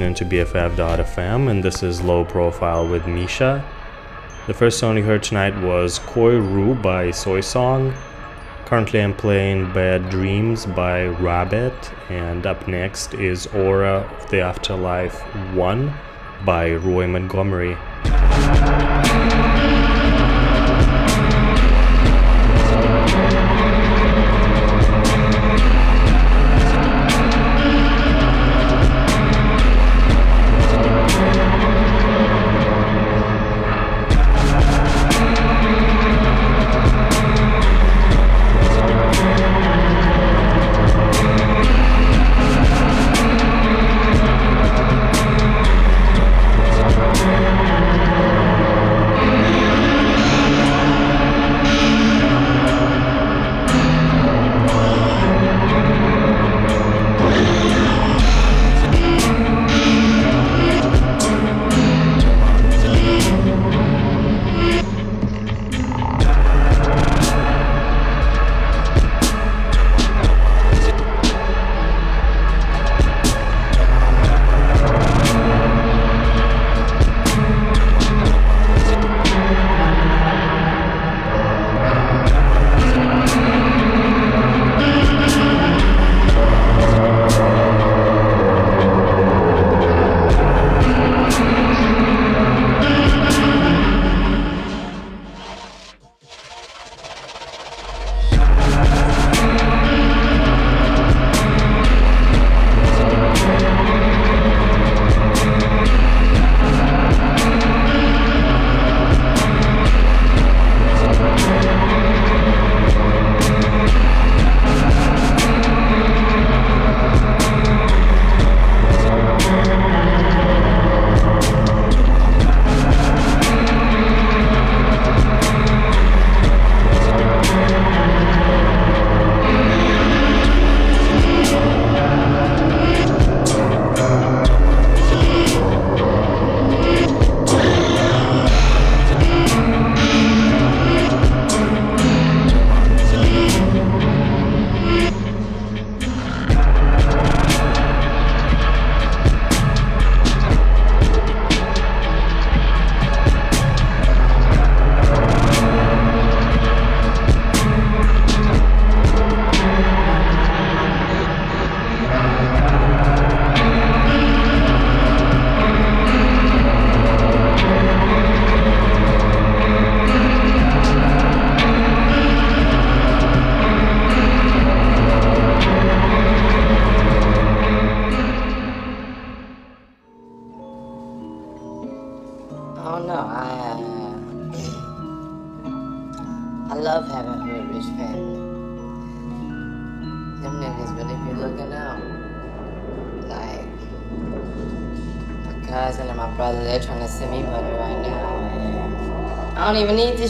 listening to BFF.fm, and this is Low Profile with Misha. The first song you heard tonight was Koi Ru by SoiSong. Currently, I'm playing Bad Dreams by Rabit, and up next is Aura of the Afterlife 1 by Roy Montgomery.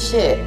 是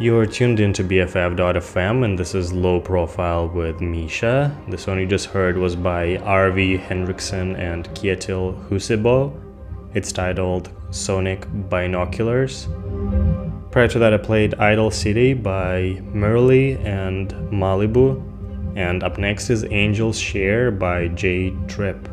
You're tuned into BFF.fm and this is Low Profile with Misha. The song you just heard was by Arve Henriksen and Kjetil Husebø. It's titled Sonic Binoculars. Prior to that, I played Idle Citi by Merely and Malibu. And up next is Angel's Share by J Tripp.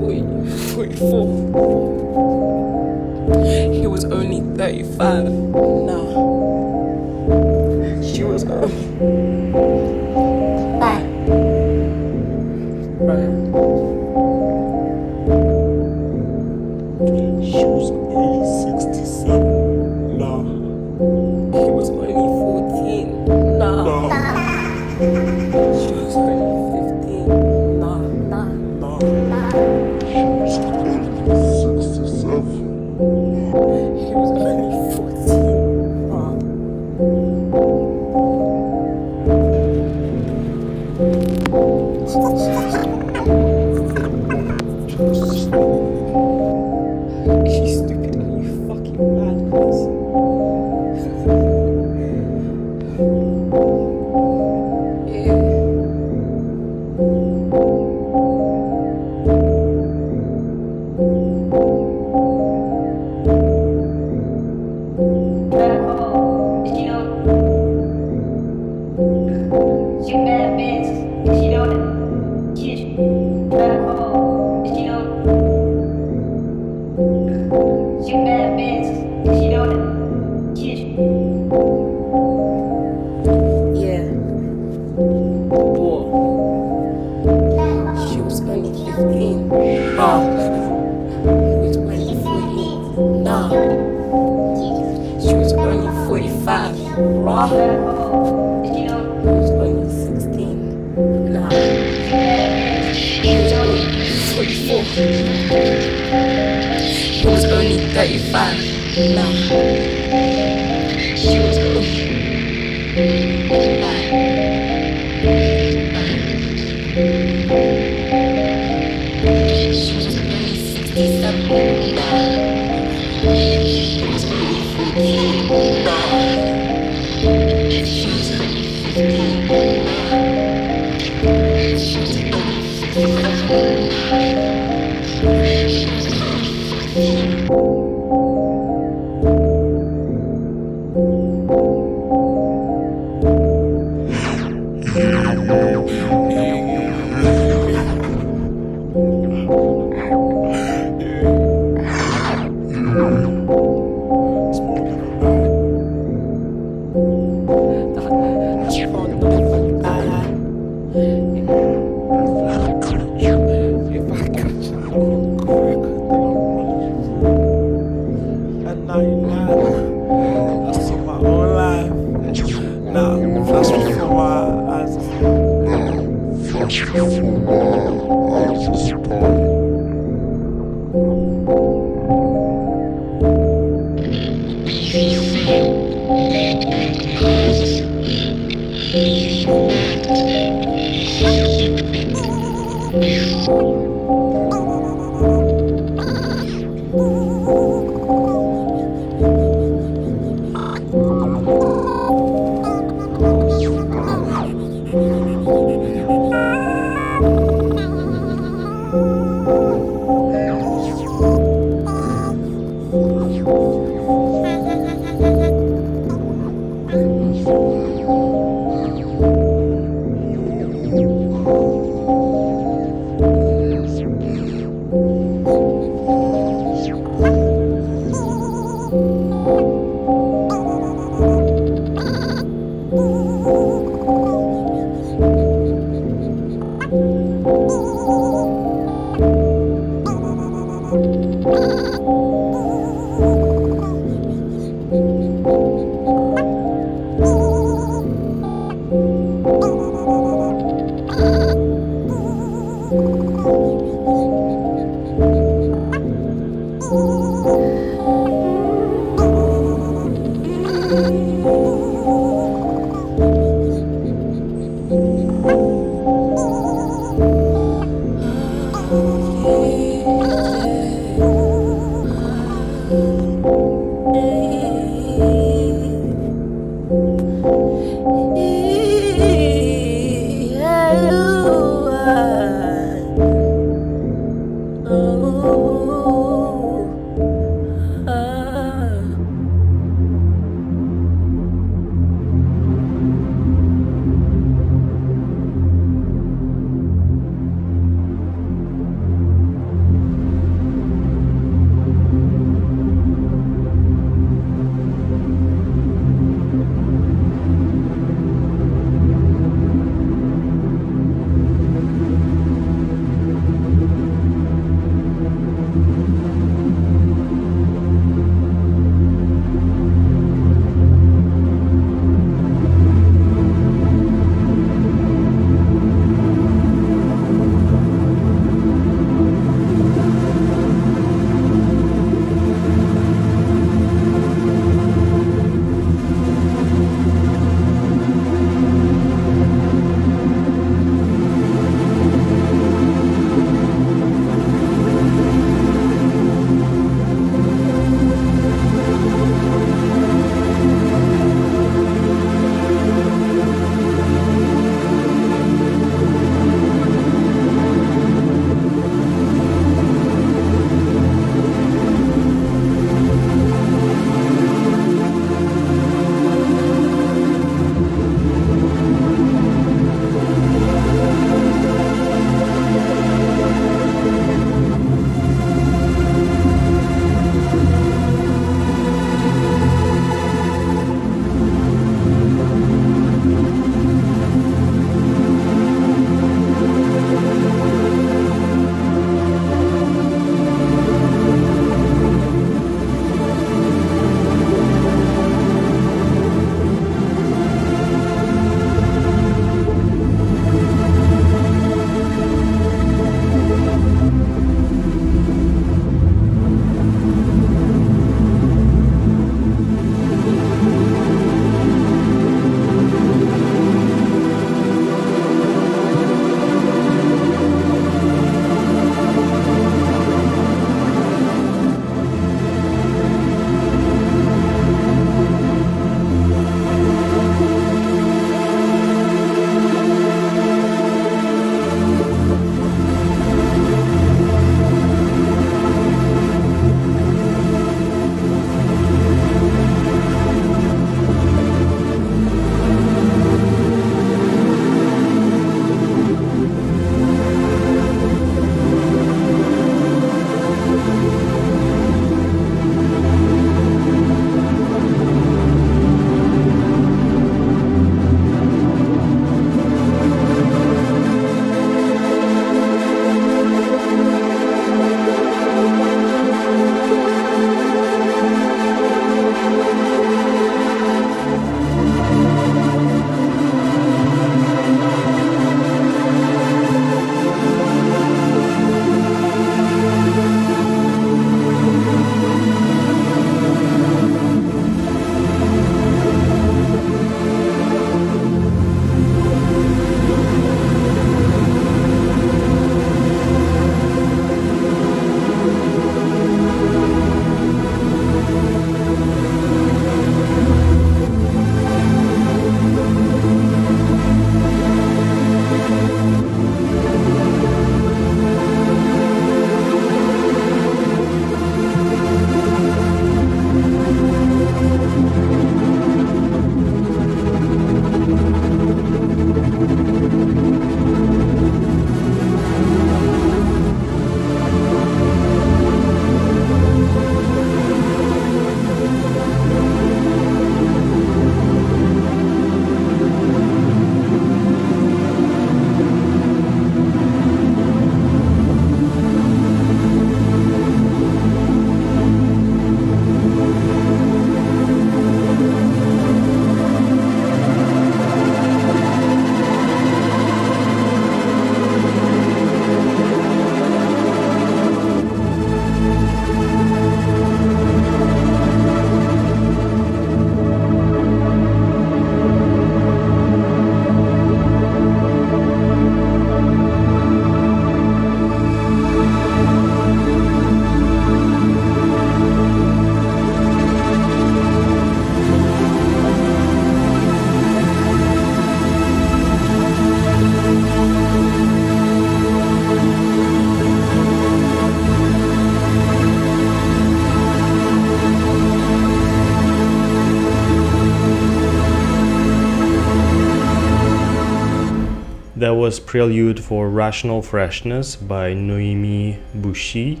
Was Prelude for Rational Freshness by Noémi Büchi.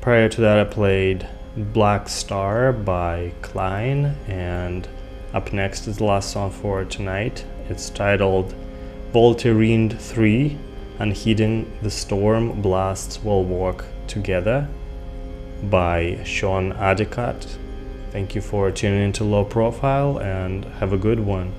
Prior to that, I played Black Star by Klein, and up next is the last song for tonight. It's titled Voltairine 3 Unheeding the Storm Blasts Will Walk Together by Sean Addicott. Thank you for tuning into Low Profile and have a good one.